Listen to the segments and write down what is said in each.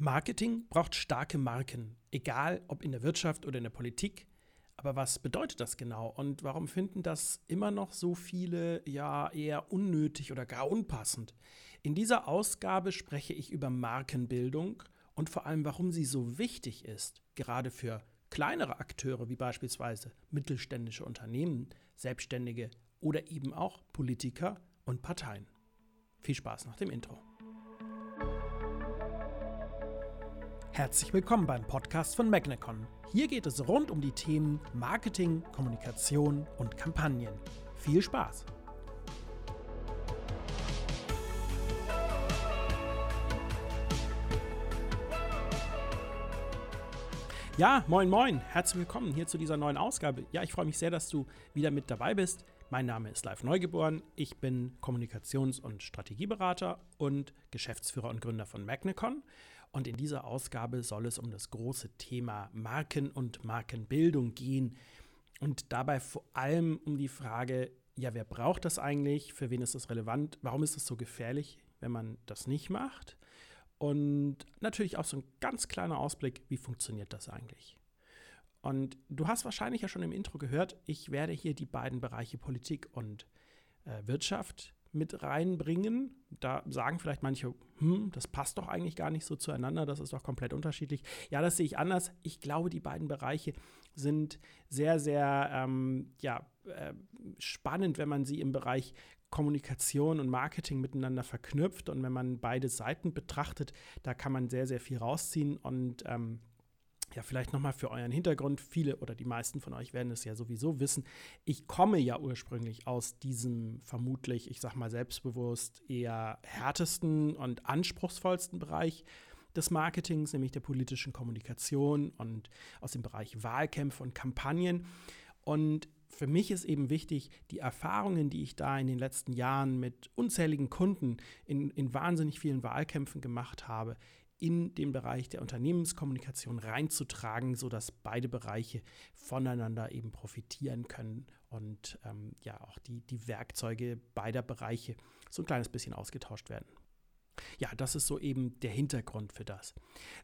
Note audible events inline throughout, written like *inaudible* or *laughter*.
Marketing braucht starke Marken, egal ob in der Wirtschaft oder in der Politik. Aber was bedeutet das genau und warum finden das immer noch so viele ja eher unnötig oder gar unpassend? In dieser Ausgabe spreche ich über Markenbildung und vor allem, warum sie so wichtig ist, gerade für kleinere Akteure wie beispielsweise mittelständische Unternehmen, Selbstständige oder eben auch Politiker und Parteien. Viel Spaß nach dem Intro. Herzlich willkommen beim Podcast von Magnecon. Hier geht es rund um die Themen Marketing, Kommunikation und Kampagnen. Viel Spaß! Ja, moin moin, herzlich willkommen hier zu dieser neuen Ausgabe. Ja, ich freue mich sehr, dass du wieder mit dabei bist. Mein Name ist Live Neugeboren. Ich bin Kommunikations- und Strategieberater und Geschäftsführer und Gründer von Magnecon. Und in dieser Ausgabe soll es um das große Thema Marken und Markenbildung gehen. Und dabei vor allem um die Frage, ja, wer braucht das eigentlich? Für wen ist das relevant? Warum ist es so gefährlich, wenn man das nicht macht? Und natürlich auch so ein ganz kleiner Ausblick, wie funktioniert das eigentlich? Und du hast wahrscheinlich ja schon im Intro gehört, ich werde hier die beiden Bereiche Politik und äh, Wirtschaft mit reinbringen. Da sagen vielleicht manche, hm, das passt doch eigentlich gar nicht so zueinander, das ist doch komplett unterschiedlich. Ja, das sehe ich anders. Ich glaube, die beiden Bereiche sind sehr, sehr ähm, ja, äh, spannend, wenn man sie im Bereich Kommunikation und Marketing miteinander verknüpft. Und wenn man beide Seiten betrachtet, da kann man sehr, sehr viel rausziehen. Und ähm, ja, vielleicht nochmal für euren Hintergrund. Viele oder die meisten von euch werden es ja sowieso wissen. Ich komme ja ursprünglich aus diesem vermutlich, ich sag mal selbstbewusst, eher härtesten und anspruchsvollsten Bereich des Marketings, nämlich der politischen Kommunikation und aus dem Bereich Wahlkämpfe und Kampagnen. Und für mich ist eben wichtig, die Erfahrungen, die ich da in den letzten Jahren mit unzähligen Kunden in, in wahnsinnig vielen Wahlkämpfen gemacht habe, in den Bereich der Unternehmenskommunikation reinzutragen, sodass beide Bereiche voneinander eben profitieren können und ähm, ja auch die, die Werkzeuge beider Bereiche so ein kleines bisschen ausgetauscht werden. Ja, das ist so eben der Hintergrund für das.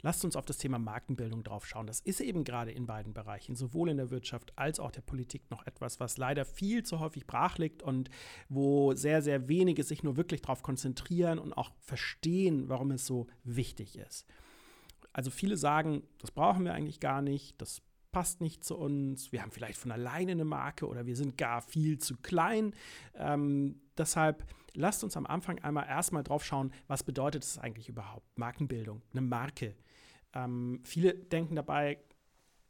Lasst uns auf das Thema Markenbildung drauf schauen. Das ist eben gerade in beiden Bereichen, sowohl in der Wirtschaft als auch der Politik, noch etwas, was leider viel zu häufig brach liegt und wo sehr, sehr wenige sich nur wirklich darauf konzentrieren und auch verstehen, warum es so wichtig ist. Also viele sagen, das brauchen wir eigentlich gar nicht, das passt nicht zu uns, wir haben vielleicht von alleine eine Marke oder wir sind gar viel zu klein. Ähm, deshalb lasst uns am Anfang einmal erstmal drauf schauen, was bedeutet es eigentlich überhaupt? Markenbildung, eine Marke. Ähm, viele denken dabei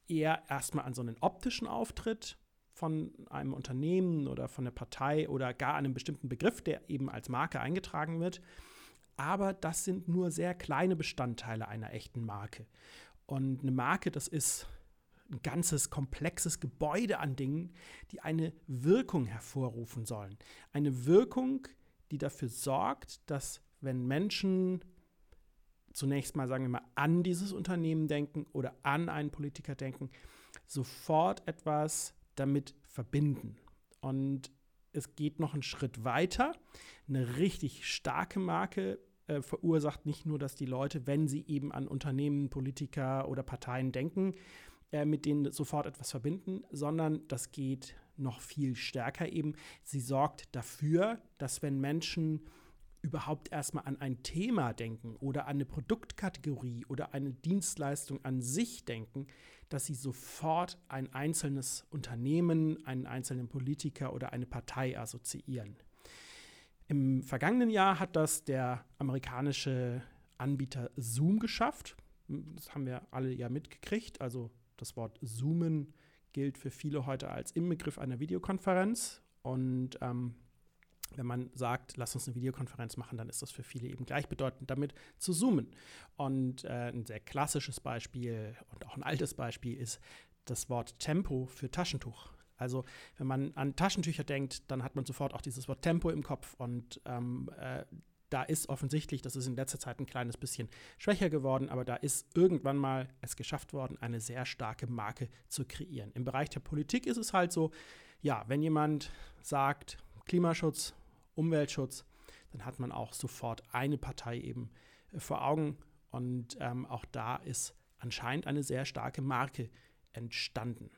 eher erstmal an so einen optischen Auftritt von einem Unternehmen oder von der Partei oder gar einem bestimmten Begriff, der eben als Marke eingetragen wird. Aber das sind nur sehr kleine Bestandteile einer echten Marke. Und eine Marke, das ist ein ganzes komplexes Gebäude an Dingen, die eine Wirkung hervorrufen sollen. Eine Wirkung, die dafür sorgt, dass wenn Menschen zunächst mal, sagen wir mal, an dieses Unternehmen denken oder an einen Politiker denken, sofort etwas damit verbinden. Und es geht noch einen Schritt weiter. Eine richtig starke Marke äh, verursacht nicht nur, dass die Leute, wenn sie eben an Unternehmen, Politiker oder Parteien denken, äh, mit denen sofort etwas verbinden, sondern das geht noch viel stärker eben. Sie sorgt dafür, dass wenn Menschen überhaupt erstmal an ein Thema denken oder an eine Produktkategorie oder eine Dienstleistung an sich denken, dass sie sofort ein einzelnes Unternehmen, einen einzelnen Politiker oder eine Partei assoziieren. Im vergangenen Jahr hat das der amerikanische Anbieter Zoom geschafft. Das haben wir alle ja mitgekriegt. Also das Wort Zoomen gilt für viele heute als Inbegriff einer Videokonferenz. Und ähm, wenn man sagt, lass uns eine Videokonferenz machen, dann ist das für viele eben gleichbedeutend damit zu zoomen. Und äh, ein sehr klassisches Beispiel und auch ein altes Beispiel ist das Wort Tempo für Taschentuch. Also wenn man an Taschentücher denkt, dann hat man sofort auch dieses Wort Tempo im Kopf und ähm, äh, da ist offensichtlich, das ist in letzter Zeit ein kleines bisschen schwächer geworden, aber da ist irgendwann mal es geschafft worden, eine sehr starke Marke zu kreieren. Im Bereich der Politik ist es halt so, ja, wenn jemand sagt Klimaschutz, Umweltschutz, dann hat man auch sofort eine Partei eben äh, vor Augen Und ähm, auch da ist anscheinend eine sehr starke Marke entstanden.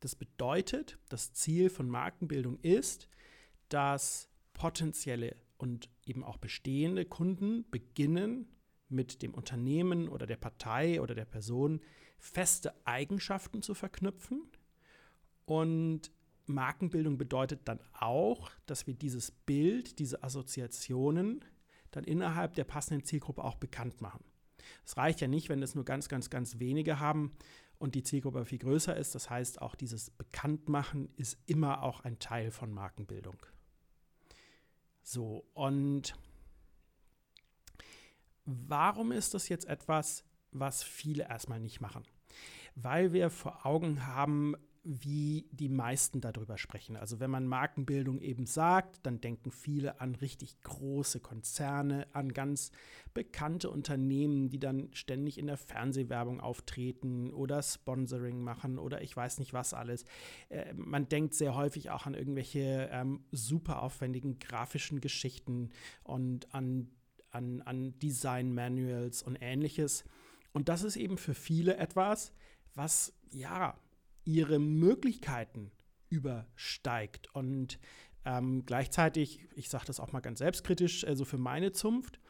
Das bedeutet, das Ziel von Markenbildung ist, dass potenzielle und eben auch bestehende Kunden beginnen, mit dem Unternehmen oder der Partei oder der Person feste Eigenschaften zu verknüpfen. Und Markenbildung bedeutet dann auch, dass wir dieses Bild, diese Assoziationen dann innerhalb der passenden Zielgruppe auch bekannt machen. Es reicht ja nicht, wenn es nur ganz, ganz, ganz wenige haben und die Zielgruppe viel größer ist. Das heißt, auch dieses Bekanntmachen ist immer auch ein Teil von Markenbildung. So, und warum ist das jetzt etwas, was viele erstmal nicht machen? Weil wir vor Augen haben, wie die meisten darüber sprechen. Also wenn man Markenbildung eben sagt, dann denken viele an richtig große Konzerne, an ganz bekannte Unternehmen, die dann ständig in der Fernsehwerbung auftreten oder Sponsoring machen oder ich weiß nicht was alles. Äh, man denkt sehr häufig auch an irgendwelche ähm, super aufwendigen grafischen Geschichten und an, an, an Design-Manuals und ähnliches. Und das ist eben für viele etwas, was ja ihre Möglichkeiten übersteigt. Und ähm, gleichzeitig, ich sage das auch mal ganz selbstkritisch, also für meine Zunft,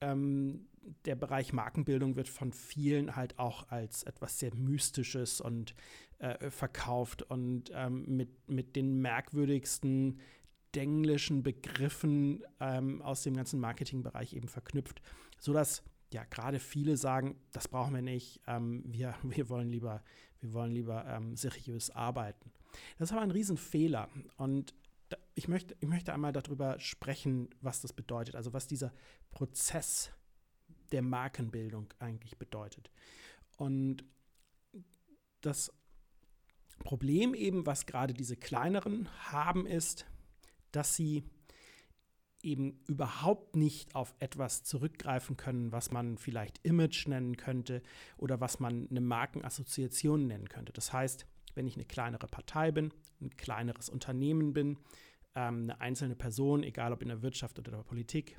ähm, der Bereich Markenbildung wird von vielen halt auch als etwas sehr Mystisches und äh, verkauft und ähm, mit, mit den merkwürdigsten denglischen Begriffen ähm, aus dem ganzen Marketingbereich eben verknüpft, sodass ja gerade viele sagen, das brauchen wir nicht, ähm, wir, *laughs* wir wollen lieber wir wollen lieber ähm, seriös arbeiten. Das ist aber ein Riesenfehler. Und ich möchte, ich möchte einmal darüber sprechen, was das bedeutet, also was dieser Prozess der Markenbildung eigentlich bedeutet. Und das Problem eben, was gerade diese kleineren haben, ist, dass sie eben überhaupt nicht auf etwas zurückgreifen können, was man vielleicht Image nennen könnte oder was man eine Markenassoziation nennen könnte. Das heißt, wenn ich eine kleinere Partei bin, ein kleineres Unternehmen bin, ähm, eine einzelne Person, egal ob in der Wirtschaft oder der Politik,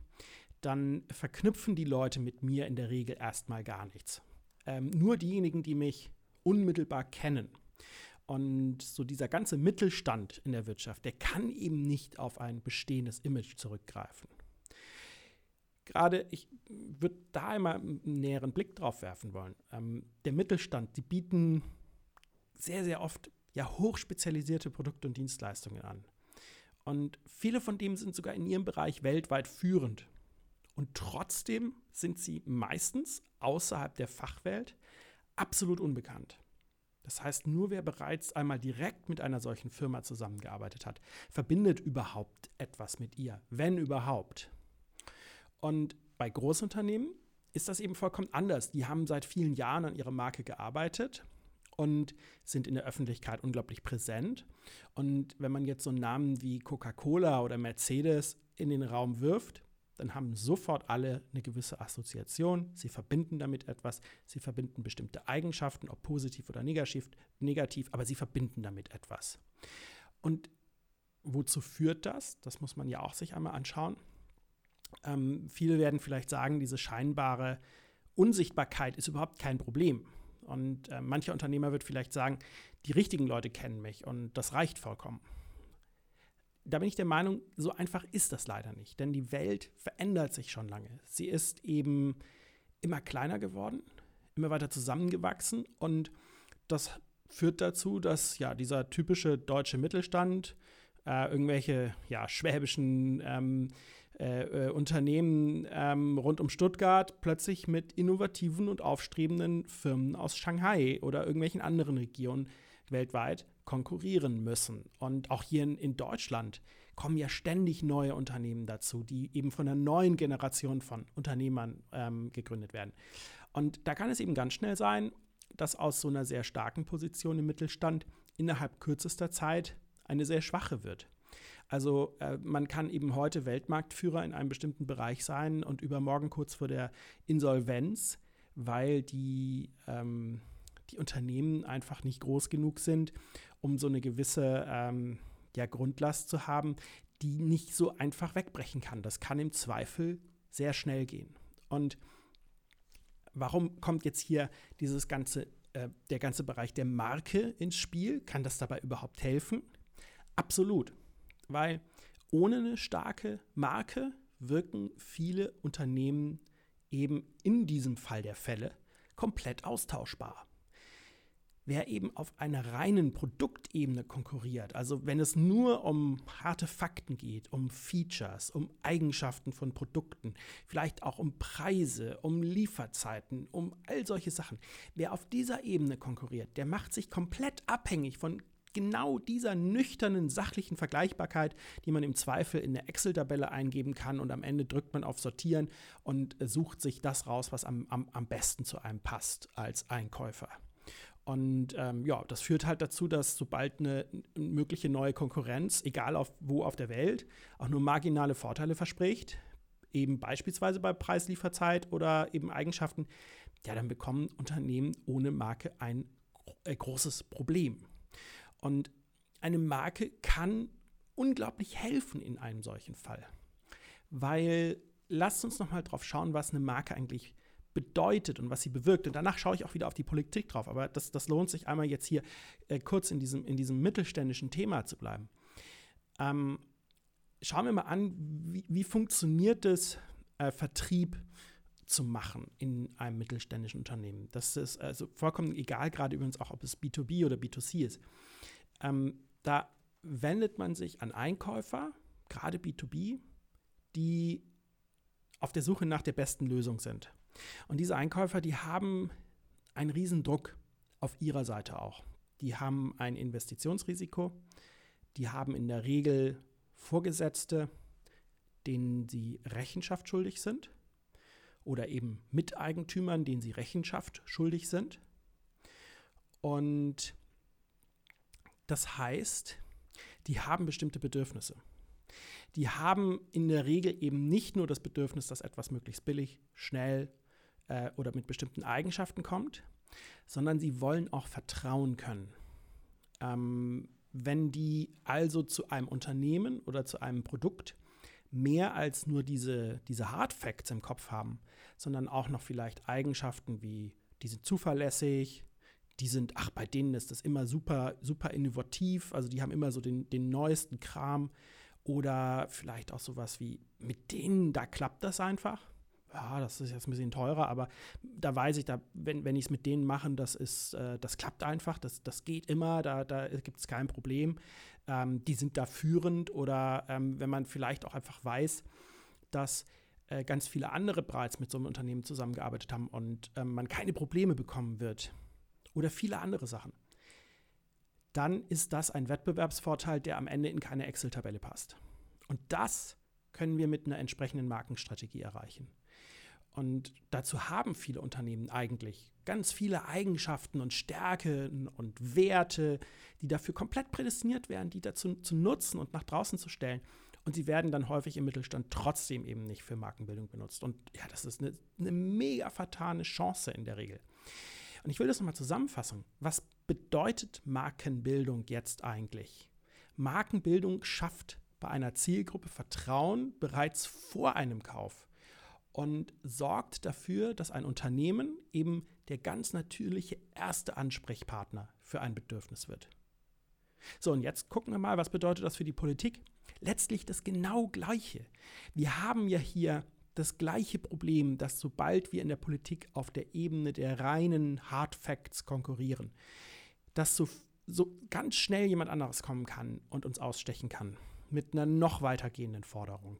dann verknüpfen die Leute mit mir in der Regel erstmal gar nichts. Ähm, nur diejenigen, die mich unmittelbar kennen und so dieser ganze Mittelstand in der Wirtschaft, der kann eben nicht auf ein bestehendes Image zurückgreifen. Gerade, ich würde da einmal einen näheren Blick drauf werfen wollen. Ähm, der Mittelstand, die bieten sehr, sehr oft ja hochspezialisierte Produkte und Dienstleistungen an. Und viele von denen sind sogar in ihrem Bereich weltweit führend. Und trotzdem sind sie meistens außerhalb der Fachwelt absolut unbekannt. Das heißt, nur wer bereits einmal direkt mit einer solchen Firma zusammengearbeitet hat, verbindet überhaupt etwas mit ihr, wenn überhaupt. Und bei Großunternehmen ist das eben vollkommen anders. Die haben seit vielen Jahren an ihrer Marke gearbeitet und sind in der Öffentlichkeit unglaublich präsent. Und wenn man jetzt so Namen wie Coca-Cola oder Mercedes in den Raum wirft, dann haben sofort alle eine gewisse Assoziation. Sie verbinden damit etwas. Sie verbinden bestimmte Eigenschaften, ob positiv oder negativ, negativ aber sie verbinden damit etwas. Und wozu führt das? Das muss man ja auch sich einmal anschauen. Ähm, viele werden vielleicht sagen, diese scheinbare Unsichtbarkeit ist überhaupt kein Problem. Und äh, mancher Unternehmer wird vielleicht sagen, die richtigen Leute kennen mich und das reicht vollkommen da bin ich der Meinung, so einfach ist das leider nicht. Denn die Welt verändert sich schon lange. Sie ist eben immer kleiner geworden, immer weiter zusammengewachsen und das führt dazu, dass ja dieser typische deutsche Mittelstand, äh, irgendwelche ja, schwäbischen ähm, äh, äh, Unternehmen ähm, rund um Stuttgart plötzlich mit innovativen und aufstrebenden Firmen aus Shanghai oder irgendwelchen anderen Regionen weltweit konkurrieren müssen. Und auch hier in, Deutschland kommen ja ständig neue Unternehmen dazu, die eben von einer neuen Generation von Unternehmern ähm, gegründet werden. Und da kann es eben ganz schnell sein, dass aus so einer sehr starken Position im Mittelstand innerhalb kürzester Zeit eine sehr schwache wird. Also äh, man kann eben heute Weltmarktführer in einem bestimmten Bereich sein und übermorgen kurz vor der Insolvenz, weil die ähm, die Unternehmen einfach nicht groß genug sind, um so eine gewisse ähm, ja, Grundlast zu haben, die nicht so einfach wegbrechen kann. Das kann im Zweifel sehr schnell gehen. Und warum kommt jetzt hier dieses ganze, äh, der ganze Bereich der Marke ins Spiel? Kann das dabei überhaupt helfen? Absolut, weil ohne eine starke Marke wirken viele Unternehmen eben in diesem Fall der Fälle komplett austauschbar. Wer eben auf einer reinen Produktebene konkurriert, also wenn es nur um harte Fakten geht, um Features, um Eigenschaften von Produkten, vielleicht auch um Preise, um Lieferzeiten, um all solche Sachen, wer auf dieser Ebene konkurriert, der macht sich komplett abhängig von genau dieser nüchternen, sachlichen Vergleichbarkeit, die man im Zweifel in der Excel-Tabelle eingeben kann und am Ende drückt man auf Sortieren und sucht sich das raus, was am, am, am besten zu einem passt als Einkäufer. Und ähm, ja, das führt halt dazu, dass sobald eine mögliche neue Konkurrenz, egal auf, wo auf der Welt, auch nur marginale Vorteile verspricht, eben beispielsweise bei Preislieferzeit oder eben Eigenschaften, ja, dann bekommen Unternehmen ohne Marke ein äh, großes Problem. Und eine Marke kann unglaublich helfen in einem solchen Fall. Weil lasst uns noch mal drauf schauen, was eine Marke eigentlich bedeutet und was sie bewirkt. Und danach schaue ich auch wieder auf die Politik drauf. Aber das, das lohnt sich einmal jetzt hier äh, kurz in diesem, in diesem mittelständischen Thema zu bleiben. Ähm, schauen wir mal an, wie, wie funktioniert es, äh, Vertrieb zu machen in einem mittelständischen Unternehmen. Das ist also vollkommen egal, gerade übrigens auch, ob es B2B oder B2C ist. Ähm, da wendet man sich an Einkäufer, gerade B2B, die auf der Suche nach der besten Lösung sind. Und diese Einkäufer, die haben einen Riesendruck auf ihrer Seite auch. Die haben ein Investitionsrisiko, die haben in der Regel Vorgesetzte, denen sie Rechenschaft schuldig sind oder eben Miteigentümern, denen sie Rechenschaft schuldig sind. Und das heißt, die haben bestimmte Bedürfnisse. Die haben in der Regel eben nicht nur das Bedürfnis, dass etwas möglichst billig, schnell äh, oder mit bestimmten Eigenschaften kommt, sondern sie wollen auch vertrauen können. Ähm, wenn die also zu einem Unternehmen oder zu einem Produkt mehr als nur diese, diese Hard Facts im Kopf haben, sondern auch noch vielleicht Eigenschaften wie, die sind zuverlässig, die sind, ach, bei denen ist das immer super, super innovativ, also die haben immer so den, den neuesten Kram oder vielleicht auch sowas wie, mit denen, da klappt das einfach. Ja, das ist jetzt ein bisschen teurer, aber da weiß ich, da, wenn, wenn ich es mit denen mache, das ist, äh, das klappt einfach, das, das geht immer, da, da gibt es kein Problem. Ähm, die sind da führend oder ähm, wenn man vielleicht auch einfach weiß, dass äh, ganz viele andere bereits mit so einem Unternehmen zusammengearbeitet haben und ähm, man keine Probleme bekommen wird oder viele andere Sachen, dann ist das ein Wettbewerbsvorteil, der am Ende in keine Excel-Tabelle passt. Und das können wir mit einer entsprechenden Markenstrategie erreichen. Und dazu haben viele Unternehmen eigentlich ganz viele Eigenschaften und Stärken und Werte, die dafür komplett prädestiniert werden, die dazu zu nutzen und nach draußen zu stellen. Und sie werden dann häufig im Mittelstand trotzdem eben nicht für Markenbildung benutzt. Und ja, das ist eine, eine mega vertane Chance in der Regel. Und ich will das nochmal zusammenfassen. Was bedeutet Markenbildung jetzt eigentlich? Markenbildung schafft bei einer Zielgruppe Vertrauen bereits vor einem Kauf und sorgt dafür, dass ein Unternehmen eben der ganz natürliche erste Ansprechpartner für ein Bedürfnis wird. So, und jetzt gucken wir mal, was bedeutet das für die Politik? Letztlich das genau gleiche. Wir haben ja hier das gleiche Problem, dass sobald wir in der Politik auf der Ebene der reinen Hard Facts konkurrieren, dass so, so ganz schnell jemand anderes kommen kann und uns ausstechen kann mit einer noch weitergehenden Forderung,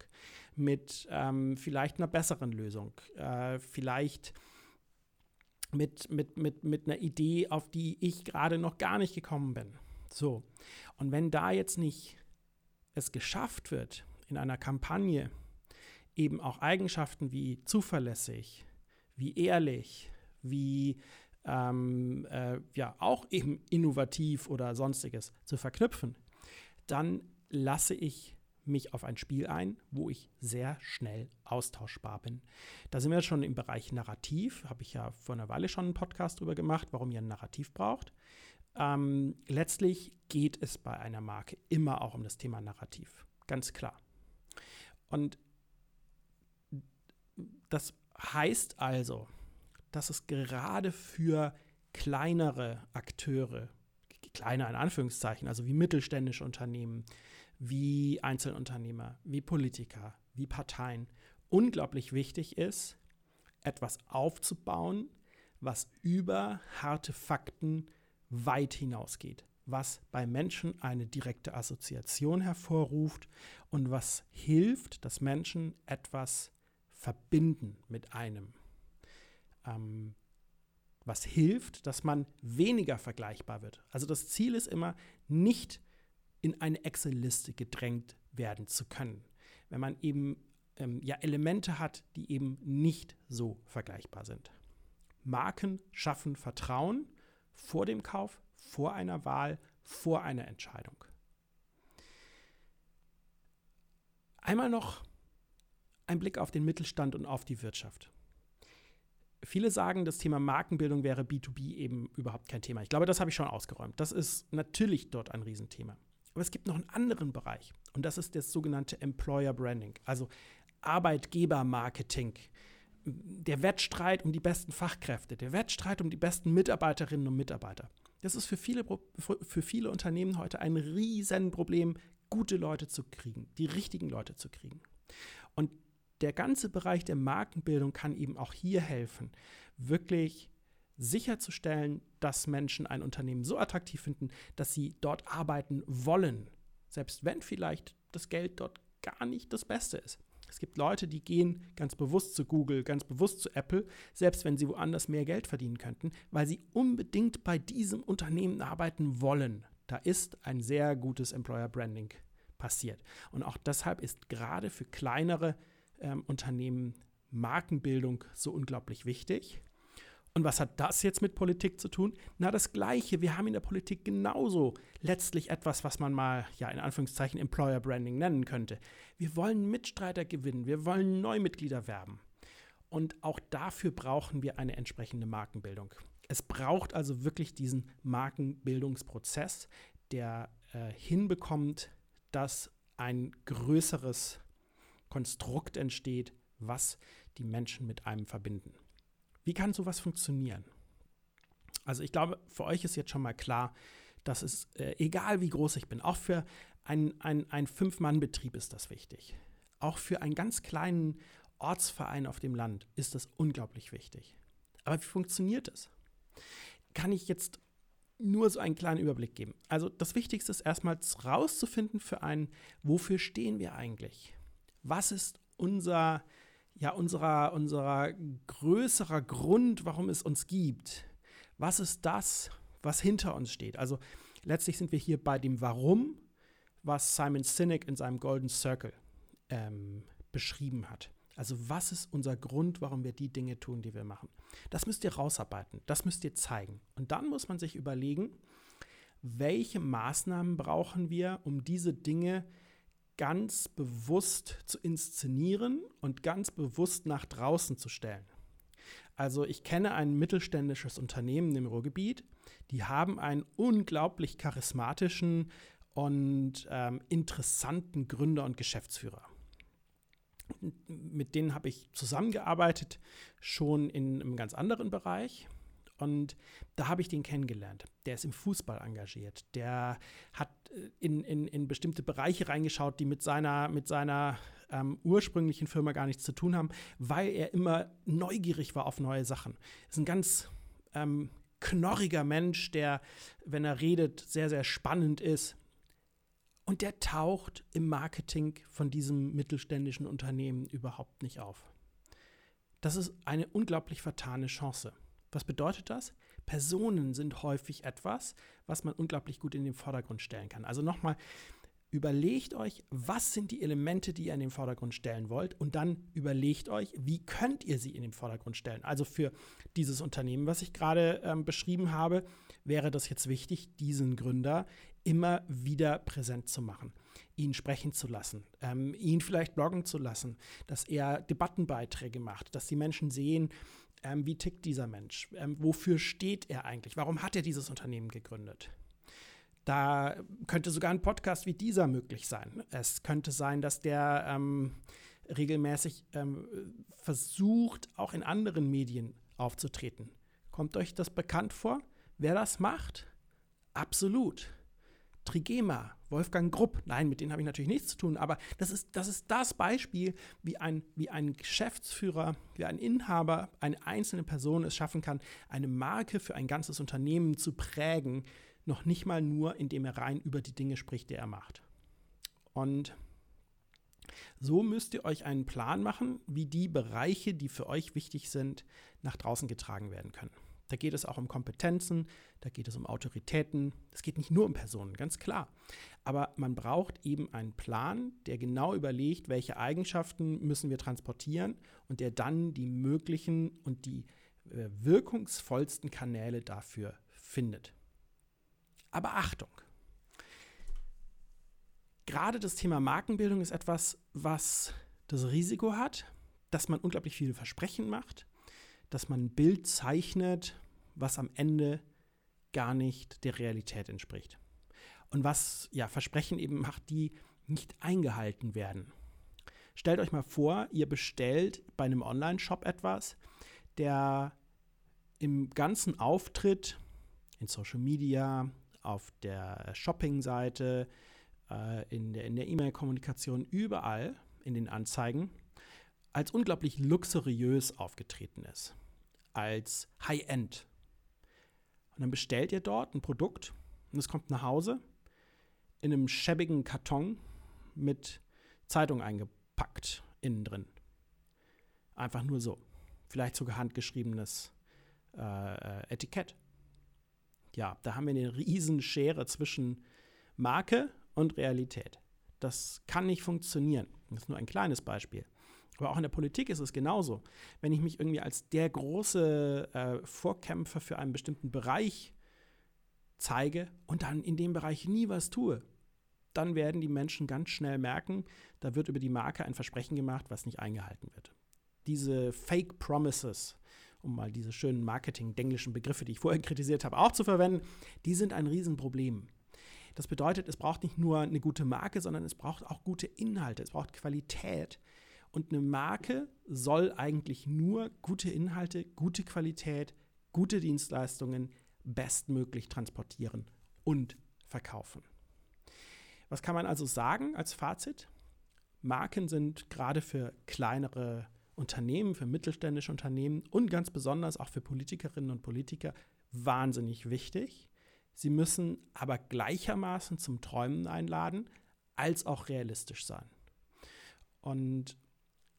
mit ähm, vielleicht einer besseren Lösung, äh, vielleicht mit, mit, mit, mit einer Idee, auf die ich gerade noch gar nicht gekommen bin. So, und wenn da jetzt nicht es geschafft wird, in einer Kampagne eben auch Eigenschaften wie zuverlässig, wie ehrlich, wie ähm, äh, ja auch eben innovativ oder sonstiges zu verknüpfen, dann lasse ich mich auf ein Spiel ein, wo ich sehr schnell austauschbar bin. Da sind wir schon im Bereich Narrativ, habe ich ja vor einer Weile schon einen Podcast drüber gemacht, warum ihr ein Narrativ braucht. Ähm, letztlich geht es bei einer Marke immer auch um das Thema Narrativ, ganz klar. Und das heißt also, dass es gerade für kleinere Akteure, kleiner in Anführungszeichen, also wie mittelständische Unternehmen, wie Einzelunternehmer, wie Politiker, wie Parteien, unglaublich wichtig ist, etwas aufzubauen, was über harte Fakten weit hinausgeht, was bei Menschen eine direkte Assoziation hervorruft und was hilft, dass Menschen etwas verbinden mit einem. Ähm, was hilft, dass man weniger vergleichbar wird. Also das Ziel ist immer, nicht in eine Excel-Liste gedrängt werden zu können. Wenn man eben ähm, ja, Elemente hat, die eben nicht so vergleichbar sind. Marken schaffen Vertrauen vor dem Kauf, vor einer Wahl, vor einer Entscheidung. Einmal noch ein Blick auf den Mittelstand und auf die Wirtschaft. Viele sagen, das Thema Markenbildung wäre B2B eben überhaupt kein Thema. Ich glaube, das habe ich schon ausgeräumt. Das ist natürlich dort ein Riesenthema. Aber es gibt noch einen anderen Bereich und das ist das sogenannte Employer Branding, also Arbeitgebermarketing. Der Wettstreit um die besten Fachkräfte, der Wettstreit um die besten Mitarbeiterinnen und Mitarbeiter. Das ist für viele, für viele Unternehmen heute ein Riesenproblem, gute Leute zu kriegen, die richtigen Leute zu kriegen. Und der ganze Bereich der Markenbildung kann eben auch hier helfen, wirklich sicherzustellen, dass Menschen ein Unternehmen so attraktiv finden, dass sie dort arbeiten wollen, selbst wenn vielleicht das Geld dort gar nicht das Beste ist. Es gibt Leute, die gehen ganz bewusst zu Google, ganz bewusst zu Apple, selbst wenn sie woanders mehr Geld verdienen könnten, weil sie unbedingt bei diesem Unternehmen arbeiten wollen. Da ist ein sehr gutes Employer Branding passiert. Und auch deshalb ist gerade für kleinere ähm, Unternehmen Markenbildung so unglaublich wichtig. Und was hat das jetzt mit Politik zu tun? Na, das Gleiche. Wir haben in der Politik genauso letztlich etwas, was man mal, ja, in Anführungszeichen Employer Branding nennen könnte. Wir wollen Mitstreiter gewinnen. Wir wollen Neumitglieder werben. Und auch dafür brauchen wir eine entsprechende Markenbildung. Es braucht also wirklich diesen Markenbildungsprozess, der äh, hinbekommt, dass ein größeres Konstrukt entsteht, was die Menschen mit einem verbinden. Wie kann sowas funktionieren? Also ich glaube, für euch ist jetzt schon mal klar, dass es, äh, egal wie groß ich bin, auch für einen ein Fünf-Mann-Betrieb ist das wichtig. Auch für einen ganz kleinen Ortsverein auf dem Land ist das unglaublich wichtig. Aber wie funktioniert es? Kann ich jetzt nur so einen kleinen Überblick geben. Also das Wichtigste ist erstmal rauszufinden für einen, wofür stehen wir eigentlich? Was ist unser ja, unserer, unserer größerer Grund, warum es uns gibt. Was ist das, was hinter uns steht? Also letztlich sind wir hier bei dem Warum, was Simon Sinek in seinem Golden Circle ähm, beschrieben hat. Also was ist unser Grund, warum wir die Dinge tun, die wir machen? Das müsst ihr rausarbeiten, das müsst ihr zeigen. Und dann muss man sich überlegen, welche Maßnahmen brauchen wir, um diese Dinge zu ganz bewusst zu inszenieren und ganz bewusst nach draußen zu stellen. Also ich kenne ein mittelständisches Unternehmen im Ruhrgebiet, die haben einen unglaublich charismatischen und ähm, interessanten Gründer und Geschäftsführer. Mit denen habe ich zusammengearbeitet, schon in einem ganz anderen Bereich. Und da habe ich den kennengelernt. Der ist im Fußball engagiert. Der hat äh, in, in, in bestimmte Bereiche reingeschaut, die mit seiner, mit seiner ähm, ursprünglichen Firma gar nichts zu tun haben, weil er immer neugierig war auf neue Sachen. Ist ein ganz ähm, knorriger Mensch, der, wenn er redet, sehr, sehr spannend ist. Und der taucht im Marketing von diesem mittelständischen Unternehmen überhaupt nicht auf. Das ist eine unglaublich vertane Chance. Was bedeutet das? Personen sind häufig etwas, was man unglaublich gut in den Vordergrund stellen kann. Also nochmal, überlegt euch, was sind die Elemente, die ihr in den Vordergrund stellen wollt und dann überlegt euch, wie könnt ihr sie in den Vordergrund stellen. Also für dieses Unternehmen, was ich gerade ähm, beschrieben habe, wäre das jetzt wichtig, diesen Gründer immer wieder präsent zu machen, ihn sprechen zu lassen, ähm, ihn vielleicht bloggen zu lassen, dass er Debattenbeiträge macht, dass die Menschen sehen, ähm, wie tickt dieser Mensch? Ähm, wofür steht er eigentlich? Warum hat er dieses Unternehmen gegründet? Da könnte sogar ein Podcast wie dieser möglich sein. Es könnte sein, dass der ähm, regelmäßig ähm, versucht, auch in anderen Medien aufzutreten. Kommt euch das bekannt vor? Wer das macht? Absolut. Trigema, Wolfgang Grupp, nein, mit denen habe ich natürlich nichts zu tun, aber das ist, das ist das Beispiel, wie ein, wie ein Geschäftsführer, wie ein Inhaber, eine einzelne Person es schaffen kann, eine Marke für ein ganzes Unternehmen zu prägen, noch nicht mal nur, indem er rein über die Dinge spricht, die er macht. Und so müsst ihr euch einen Plan machen, wie die Bereiche, die für euch wichtig sind, nach draußen getragen werden können. Da geht es auch um Kompetenzen, da geht es um Autoritäten. Es geht nicht nur um Personen, ganz klar. Aber man braucht eben einen Plan, der genau überlegt, welche Eigenschaften müssen wir transportieren und der dann die möglichen und die äh, wirkungsvollsten Kanäle dafür findet. Aber Achtung! Gerade das Thema Markenbildung ist etwas, was das Risiko hat, dass man unglaublich viele Versprechen macht, dass man ein Bild zeichnet, was am Ende gar nicht der Realität entspricht. Und was ja Versprechen eben macht, die nicht eingehalten werden. Stellt euch mal vor, ihr bestellt bei einem Online-Shop etwas, der im ganzen Auftritt in Social Media, auf der Shopping-Seite, äh, in der E-Mail-Kommunikation, überall in den Anzeigen als unglaublich luxuriös aufgetreten ist, als High-End. Und dann bestellt ihr dort ein Produkt und es kommt nach Hause in einem schäbigen Karton mit Zeitung eingepackt innen drin. Einfach nur so. Vielleicht sogar handgeschriebenes äh, Etikett. Ja, da haben wir eine riesen Schere zwischen Marke und Realität. Das kann nicht funktionieren. Das ist nur ein kleines Beispiel. Aber auch in der Politik ist es genauso. Wenn ich mich irgendwie als der große äh, Vorkämpfer für einen bestimmten Bereich zeige und dann in dem Bereich nie was tue, dann werden die Menschen ganz schnell merken, da wird über die Marke ein Versprechen gemacht, was nicht eingehalten wird. Diese Fake Promises, um mal diese schönen Marketing-denglischen Begriffe, die ich vorher kritisiert habe, auch zu verwenden, die sind ein Riesenproblem. Das bedeutet, es braucht nicht nur eine gute Marke, sondern es braucht auch gute Inhalte, es braucht Qualität. Und eine Marke soll eigentlich nur gute Inhalte, gute Qualität, gute Dienstleistungen bestmöglich transportieren und verkaufen. Was kann man also sagen als Fazit? Marken sind gerade für kleinere Unternehmen, für mittelständische Unternehmen und ganz besonders auch für Politikerinnen und Politiker wahnsinnig wichtig. Sie müssen aber gleichermaßen zum Träumen einladen, als auch realistisch sein. Und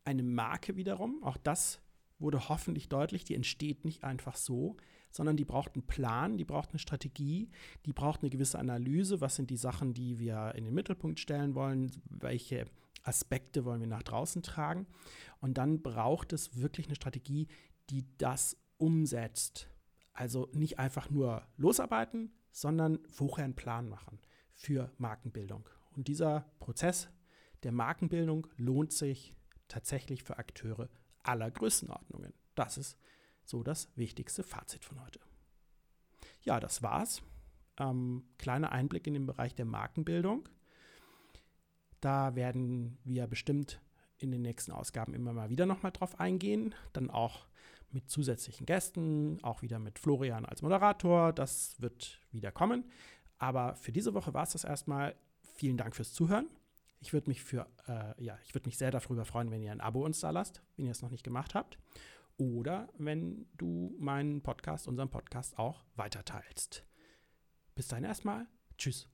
eine Marke wiederum, auch das wurde hoffentlich deutlich, die entsteht nicht einfach so, sondern die braucht einen Plan, die braucht eine Strategie, die braucht eine gewisse Analyse, was sind die Sachen, die wir in den Mittelpunkt stellen wollen, welche Aspekte wollen wir nach draußen tragen. Und dann braucht es wirklich eine Strategie, die das umsetzt. Also nicht einfach nur losarbeiten, sondern vorher einen Plan machen für Markenbildung. Und dieser Prozess der Markenbildung lohnt sich tatsächlich für Akteure aller Größenordnungen. Das ist so das wichtigste Fazit von heute. Ja, das war's. Ähm, kleiner Einblick in den Bereich der Markenbildung. Da werden wir bestimmt in den nächsten Ausgaben immer mal wieder nochmal drauf eingehen. Dann auch mit zusätzlichen Gästen, auch wieder mit Florian als Moderator. Das wird wieder kommen. Aber für diese Woche war es das erstmal. Vielen Dank fürs Zuhören. Ich würde mich für, äh, ja, ich würde mich sehr darüber freuen, wenn ihr ein Abo uns da lasst, wenn ihr es noch nicht gemacht habt. Oder wenn du meinen Podcast, unseren Podcast auch weiterteilst. Bis dahin erstmal. Tschüss.